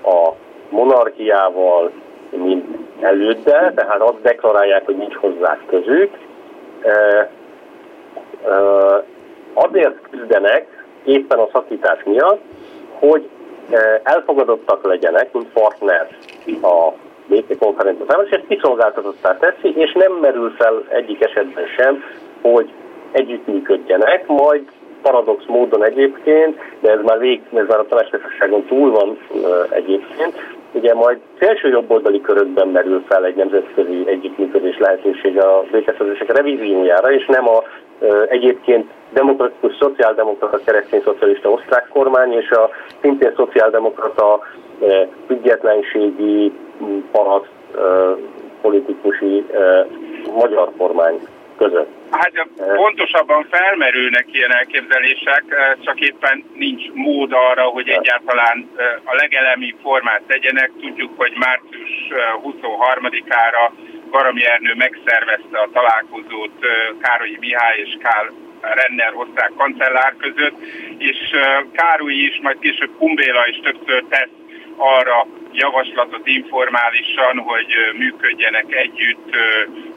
a monarchiával, mint előtte, tehát azt deklarálják, hogy nincs hozzá közük, azért küzdenek éppen a szakítás miatt, hogy Eh, elfogadottak legyenek, mint partner a békekonferencia számára, és ezt kiszolgáltatottá teszi, és nem merül fel egyik esetben sem, hogy együttműködjenek, majd paradox módon egyébként, de ez már, vég, ez már a tanácsközösségon túl van egyébként, ugye majd felső jobboldali körökben merül fel egy nemzetközi együttműködés lehetősége a békeszerzések revíziójára, és nem a egyébként demokratikus, szociáldemokrata, keresztény szocialista osztrák kormány és a szintén szociáldemokrata függetlenségi paraszt politikusi magyar kormány között. Hát pontosabban felmerülnek ilyen elképzelések, csak éppen nincs mód arra, hogy egyáltalán a legelemi formát tegyenek. Tudjuk, hogy március 23-ára Garami Ernő megszervezte a találkozót Károlyi Mihály és Kál Renner osztrák kancellár között, és Károly is, majd később Kumbéla is többször tesz arra javaslatot informálisan, hogy működjenek együtt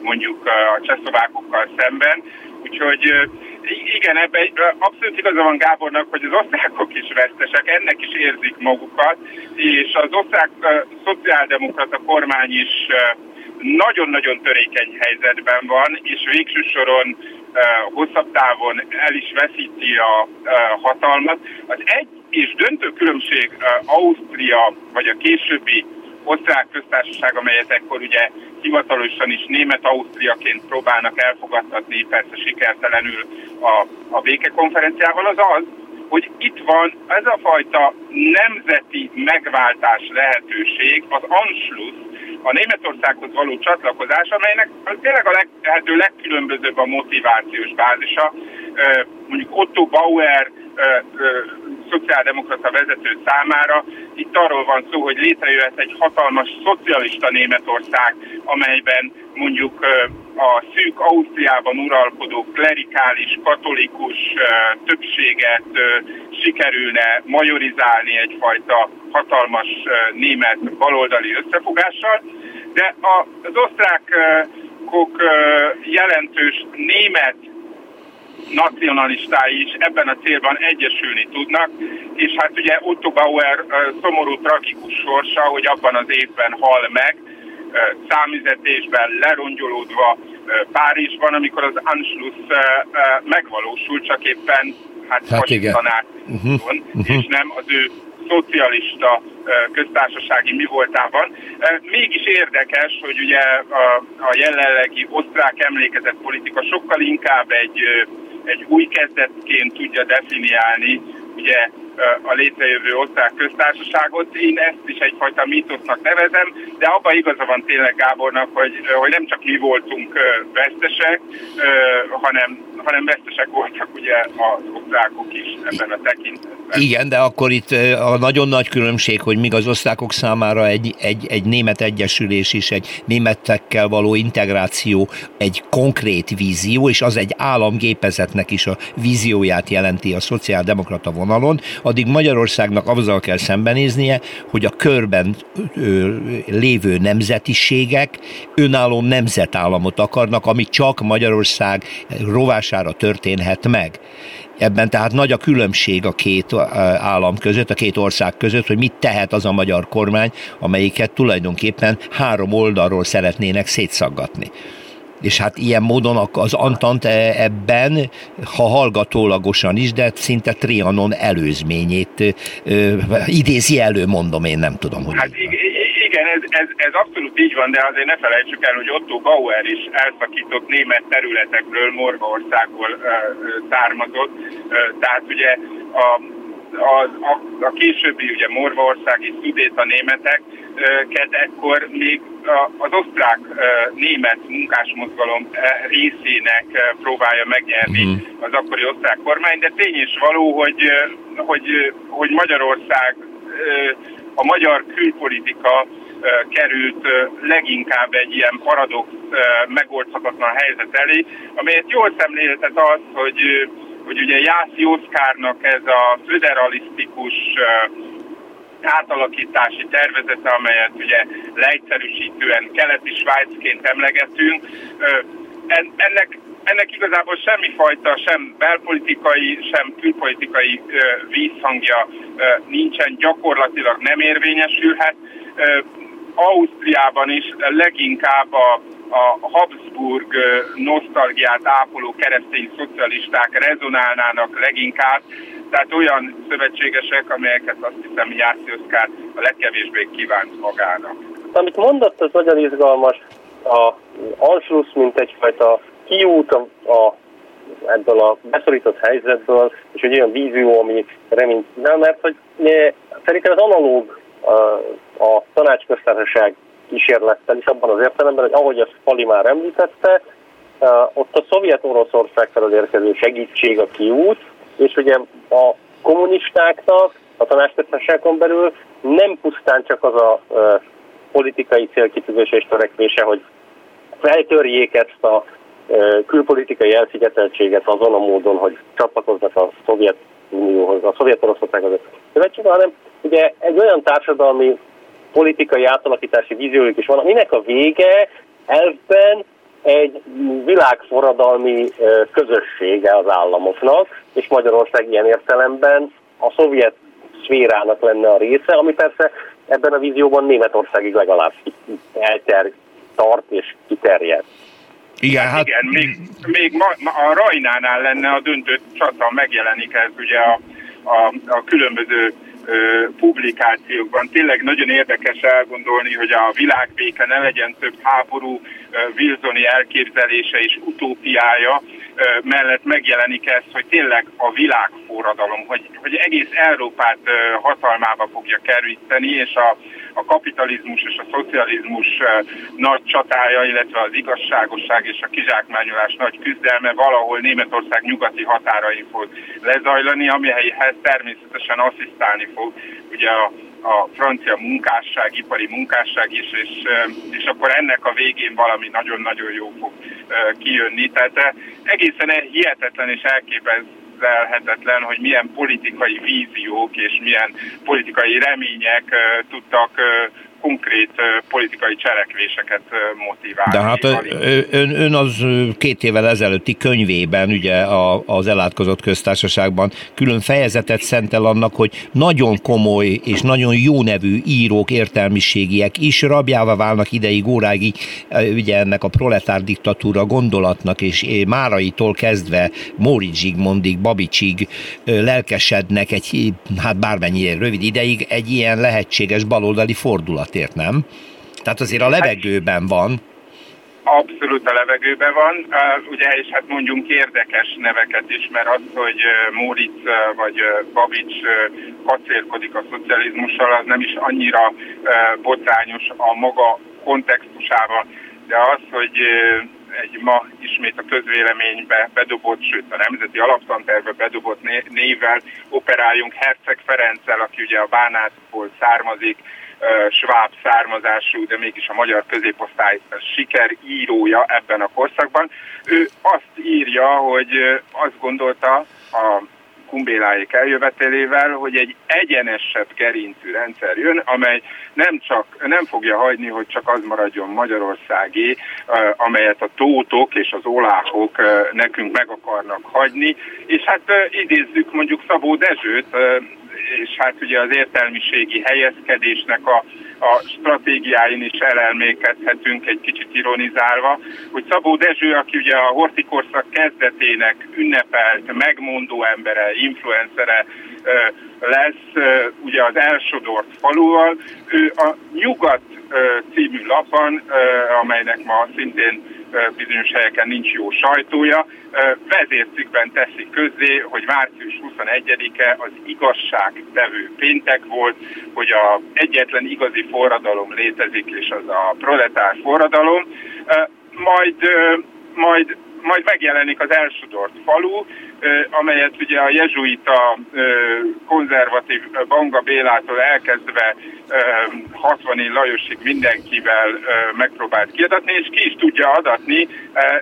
mondjuk a csehszlovákokkal szemben. Úgyhogy igen, ebben abszolút igaza van Gábornak, hogy az osztrákok is vesztesek, ennek is érzik magukat, és az osztrák szociáldemokrata kormány is nagyon-nagyon törékeny helyzetben van, és végső soron hosszabb távon el is veszíti a hatalmat. Az egy és döntő különbség Ausztria, vagy a későbbi osztrák köztársaság, amelyet ekkor ugye hivatalosan is német-ausztriaként próbálnak elfogadtatni, persze sikertelenül a, a békekonferenciával, az az, hogy itt van ez a fajta nemzeti megváltás lehetőség, az Anschluss, a Németországhoz való csatlakozás, amelynek tényleg a lehető legkülönbözőbb a motivációs bázisa. Mondjuk Otto Bauer szociáldemokrata vezető számára. Itt arról van szó, hogy létrejöhet egy hatalmas szocialista Németország, amelyben mondjuk a szűk Ausztriában uralkodó klerikális, katolikus többséget sikerülne majorizálni egyfajta hatalmas német baloldali összefogással, de az osztrákok jelentős német nacionalistái is ebben a célban egyesülni tudnak, és hát ugye Otto Bauer szomorú, tragikus sorsa, hogy abban az évben hal meg, számizetésben lerongyolódva Párizsban, amikor az Anschluss megvalósul, csak éppen hát, hát fasisztanát uh-huh. uh-huh. és nem az ő szocialista köztársasági mi voltában. Mégis érdekes, hogy ugye a, a jelenlegi osztrák emlékezett politika sokkal inkább egy egy új kezdetként tudja definiálni ugye a létrejövő osztrák köztársaságot. Én ezt is egyfajta mítosznak nevezem, de abban igaza van tényleg Gábornak, hogy, hogy nem csak mi voltunk vesztesek, hanem, hanem vesztesek voltak ugye az osztrákok is ebben a tekintetben. Igen, de akkor itt a nagyon nagy különbség, hogy míg az osztrákok számára egy, egy, egy német egyesülés is, egy németekkel való integráció egy konkrét vízió, és az egy államgépezetnek is a vízióját jelenti a szociáldemokrata vonalon, addig Magyarországnak azzal kell szembenéznie, hogy a körben lévő nemzetiségek önálló nemzetállamot akarnak, ami csak Magyarország rovására történhet meg. Ebben tehát nagy a különbség a két állam között, a két ország között, hogy mit tehet az a magyar kormány, amelyiket tulajdonképpen három oldalról szeretnének szétszaggatni és hát ilyen módon az Antant e, ebben, ha hallgatólagosan is, de szinte Trianon előzményét idézi elő, mondom, én nem tudom, hogy... Hát igen, ez, ez, ez abszolút így van, de azért ne felejtsük el, hogy Otto Bauer is elszakított német területekről, Morvaországból származott, tehát ugye a a, a, a későbbi ugye Morvaországi szudéta németeket ekkor még az osztrák német munkásmozgalom részének próbálja megnyerni uh-huh. az akkori osztrák kormány, de tény is való, hogy, hogy, hogy Magyarország, a magyar külpolitika került leginkább egy ilyen paradox, megoldhatatlan helyzet elé, amelyet jól szemléltet az, hogy hogy ugye Jászi Oszkárnak ez a föderalisztikus átalakítási tervezete, amelyet ugye leegyszerűsítően keleti Svájcként emlegetünk, ennek, ennek igazából semmifajta sem belpolitikai, sem külpolitikai vízhangja nincsen, gyakorlatilag nem érvényesülhet. Ausztriában is leginkább a a Habsburg nosztalgiát ápoló keresztény szocialisták rezonálnának leginkább, tehát olyan szövetségesek, amelyeket azt hiszem Jászló a legkevésbé kívánt magának. Amit mondott, az nagyon izgalmas. A Anschluss, mint egyfajta kiút a, a ebből a beszorított helyzetből, és egy olyan vízió, ami reményt nem, mert hogy szerintem az analóg a, tanácsköztársaság kísérlettel is abban az értelemben, hogy ahogy azt Pali már említette, ott a szovjet Oroszország felől érkező segítség a kiút, és ugye a kommunistáknak a tanácsköztársaságon belül nem pusztán csak az a politikai célkitűzés és törekvése, hogy feltörjék ezt a külpolitikai elszigeteltséget azon a módon, hogy csatlakoznak a Szovjet Unióhoz, a Szovjet Oroszországhoz szövetség, hanem ugye egy olyan társadalmi politikai átalakítási víziójuk is van, aminek a vége elvben egy világforradalmi közössége az államoknak, és Magyarország ilyen értelemben a szovjet szférának lenne a része, ami persze ebben a vízióban Németországig legalább elter, tart és kiterjed. Igen, hát... Igen, még, még ma, ma a Rajnánál lenne a döntő csata, megjelenik ez ugye a, a, a különböző publikációkban. Tényleg nagyon érdekes elgondolni, hogy a világbéke ne legyen több háború, Wilsoni elképzelése és utópiája mellett megjelenik ez, hogy tényleg a világforradalom, hogy, hogy egész Európát hatalmába fogja keríteni, és a a kapitalizmus és a szocializmus nagy csatája, illetve az igazságosság és a kizsákmányolás nagy küzdelme valahol Németország nyugati határain fog lezajlani, amelyhez természetesen asszisztálni fog ugye a a francia munkásság, ipari munkásság is, és, és akkor ennek a végén valami nagyon-nagyon jó fog kijönni. Tehát egészen hihetetlen és elképesztő elképzelhetetlen, hogy milyen politikai víziók és milyen politikai remények tudtak konkrét politikai cselekvéseket motiválni. De hát ön, ön az két évvel ezelőtti könyvében, ugye az elátkozott köztársaságban külön fejezetet szentel annak, hogy nagyon komoly és nagyon jó nevű írók, értelmiségiek is rabjává válnak ideig, óráig, ugye ennek a proletár diktatúra gondolatnak, és Máraitól kezdve Móri Zsigmondig, Babicsig lelkesednek egy, hát bármennyire rövid ideig egy ilyen lehetséges baloldali fordulat azért, nem? Tehát azért a levegőben van. Abszolút a levegőben van, ugye, és hát mondjunk érdekes neveket is, mert az, hogy Móricz vagy Babics kacérkodik a szocializmussal, az nem is annyira botrányos a maga kontextusával, de az, hogy egy ma ismét a közvéleménybe bedobott, sőt a Nemzeti Alaptantervbe bedobott névvel operáljunk Herceg Ferenccel, aki ugye a Bánátból származik, sváb származású, de mégis a magyar középosztály sikerírója ebben a korszakban. Ő azt írja, hogy azt gondolta a kumbéláék eljövetelével, hogy egy egyenesebb gerincű rendszer jön, amely nem csak nem fogja hagyni, hogy csak az maradjon Magyarországi, amelyet a tótok és az oláhok nekünk meg akarnak hagyni, és hát idézzük mondjuk Szabó Dezsőt, és hát ugye az értelmiségi helyezkedésnek a, a stratégiáin is elelmékedhetünk egy kicsit ironizálva, hogy Szabó Dezső, aki ugye a hortikorszak kezdetének ünnepelt, megmondó embere, influencere lesz ugye az elsodort faluval, ő a Nyugat című lapon, amelynek ma szintén bizonyos helyeken nincs jó sajtója. Vezércikben teszik közzé, hogy március 21-e az igazságtevő péntek volt, hogy a egyetlen igazi forradalom létezik, és az a proletár forradalom. Majd, majd, majd megjelenik az elsodort falu, amelyet ugye a jezsuita konzervatív Banga Bélától elkezdve 60 Lajosig mindenkivel megpróbált kiadatni, és ki is tudja adatni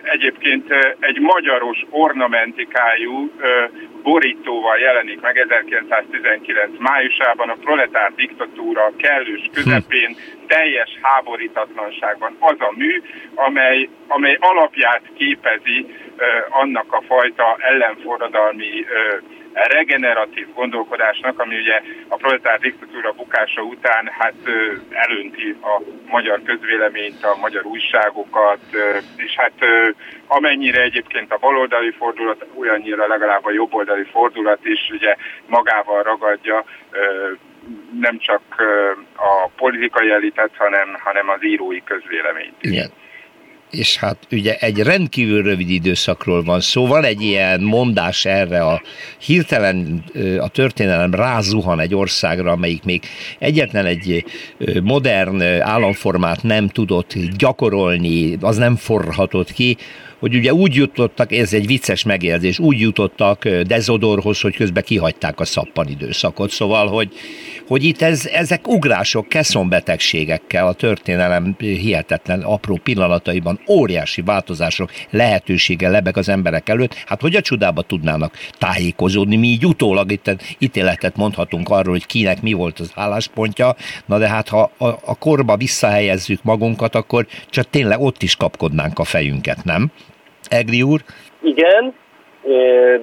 egyébként egy magyaros ornamentikájú borítóval jelenik meg 1919 májusában a proletár diktatúra kellős közepén, teljes háborítatlanságban az a mű, amely, amely alapját képezi annak a fajta ellenforradalmi regeneratív gondolkodásnak, ami ugye a proletár diktatúra bukása után hát elönti a magyar közvéleményt, a magyar újságokat, és hát amennyire egyébként a baloldali fordulat, olyannyira legalább a jobboldali fordulat is ugye magával ragadja nem csak a politikai elitet, hanem, hanem az írói közvéleményt. Igen és hát ugye egy rendkívül rövid időszakról van szó. Van egy ilyen mondás erre, a hirtelen a történelem rázuhan egy országra, amelyik még egyetlen egy modern államformát nem tudott gyakorolni, az nem forhatott ki, hogy ugye úgy jutottak, ez egy vicces megjegyzés, úgy jutottak Dezodorhoz, hogy közben kihagyták a szappan időszakot. Szóval, hogy, hogy itt ez, ezek ugrások, keszonbetegségekkel a történelem hihetetlen apró pillanataiban óriási változások lehetősége lebeg az emberek előtt. Hát hogy a csodába tudnának tájékozódni? Mi így utólag itt ítéletet mondhatunk arról, hogy kinek mi volt az álláspontja, na de hát ha a, a korba visszahelyezzük magunkat, akkor csak tényleg ott is kapkodnánk a fejünket, nem? Egri úr? Igen,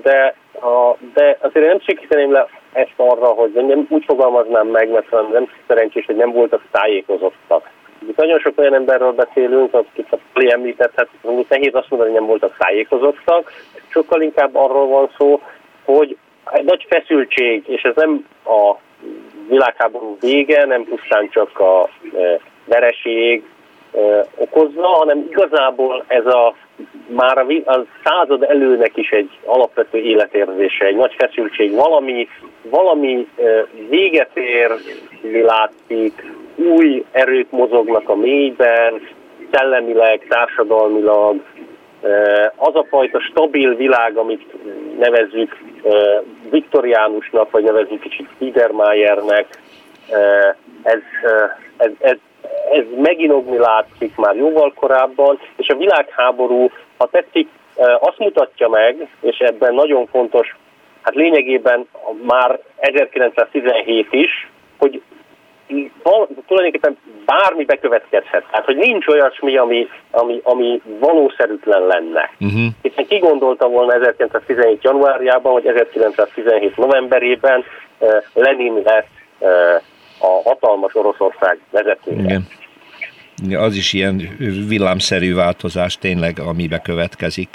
de, a, de azért nem sikíteném le ezt arra, hogy nem úgy fogalmaznám meg, mert nem szerencsés, hogy nem voltak tájékozottak. Itt nagyon sok olyan emberről beszélünk, akik a Pali említett, hát nehéz azt mondani, hogy nem voltak tájékozottak, sokkal inkább arról van szó, hogy egy nagy feszültség, és ez nem a világháború vége, nem pusztán csak a vereség okozza, hanem igazából ez a már a, a század előnek is egy alapvető életérzése, egy nagy feszültség, valami, valami véget ér, látszik, új erők mozognak a mélyben, szellemileg, társadalmilag, az a fajta stabil világ, amit nevezzük viktoriánusnak, vagy nevezzük kicsit Biedermeiernek, ez, ez, ez, ez meginogni látszik már jóval korábban, és a világháború, ha tetszik, azt mutatja meg, és ebben nagyon fontos, hát lényegében már 1917 is, hogy tulajdonképpen bármi bekövetkezhet. Tehát, hogy nincs olyasmi, ami, ami, ami valószerűtlen lenne. Uh-huh. Hiszen ki gondolta volna 1917. januárjában, vagy 1917. novemberében uh, Lenin lesz uh, a hatalmas Oroszország vezetője. Igen. Az is ilyen villámszerű változás tényleg, ami bekövetkezik.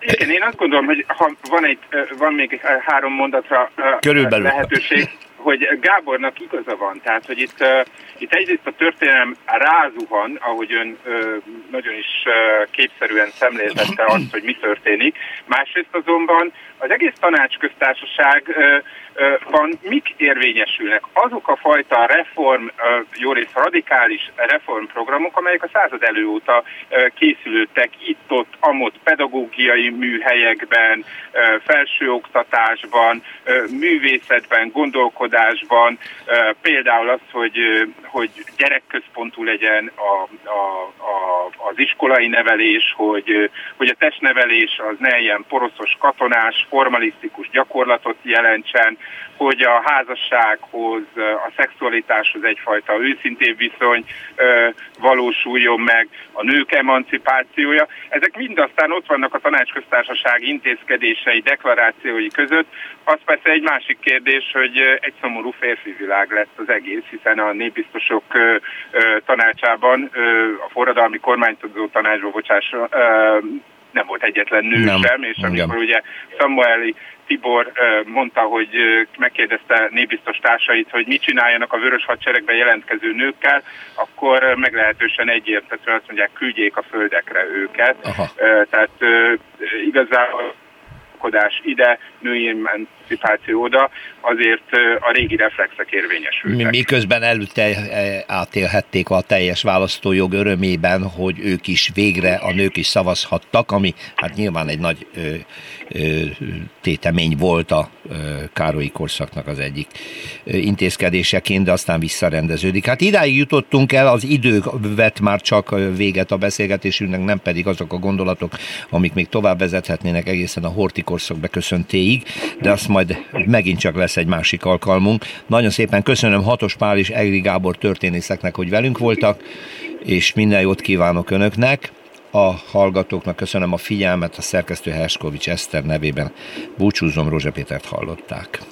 Igen, én azt gondolom, hogy ha van, egy, van még három mondatra Körülbelül. lehetőség, hogy Gábornak igaza van, tehát hogy itt, itt egyrészt a történelem rázuhan, ahogy ön nagyon is képszerűen szemléltette azt, hogy mi történik, másrészt azonban az egész tanácsköztársaság van, mik érvényesülnek? Azok a fajta reform, jó rész radikális reformprogramok, amelyek a század elő óta készülődtek itt-ott, amott pedagógiai műhelyekben, felsőoktatásban, művészetben, gondolkodásban, például az, hogy, hogy gyerekközpontú legyen a, a, a, az iskolai nevelés, hogy, hogy a testnevelés az ne ilyen poroszos katonás, formalisztikus gyakorlatot jelentsen, hogy a házassághoz, a szexualitáshoz egyfajta őszintébb viszony valósuljon meg, a nők emancipációja. Ezek mind aztán ott vannak a tanácsköztársaság intézkedései, deklarációi között. Az persze egy másik kérdés, hogy egy szomorú férfi világ lett az egész, hiszen a népbiztosok tanácsában, a forradalmi kormánytudó tanácsban, bocsáss, nem volt egyetlen nő nem. sem, és amikor Igen. ugye Samueli Tibor mondta, hogy megkérdezte népbiztos társait, hogy mit csináljanak a vörös hadseregben jelentkező nőkkel, akkor meglehetősen egyértelműen azt mondják, küldjék a földekre őket. Aha. Tehát igazából ide, női emancipáció oda, azért a régi reflexek érvényesültek. Miközben előtte e, átélhették a teljes választójog örömében, hogy ők is végre, a nők is szavazhattak, ami hát nyilván egy nagy tétemény volt a Károlyi korszaknak az egyik intézkedéseként, de aztán visszarendeződik. Hát idáig jutottunk el, az idő vett már csak véget a beszélgetésünknek, nem pedig azok a gondolatok, amik még tovább vezethetnének egészen a horti korszak beköszöntéig, de azt majd megint csak lesz egy másik alkalmunk. Nagyon szépen köszönöm Hatos Pál és Egri Gábor történészeknek, hogy velünk voltak, és minden jót kívánok Önöknek. A hallgatóknak, köszönöm a figyelmet, a szerkesztő Herskovics Eszter nevében búcsúzom, Rózsa Pétert hallották.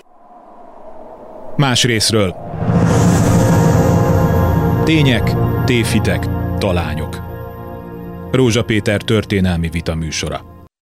Más részről. Tények, tévhitek, talányok. Rózsa Péter történelmi vita műsora.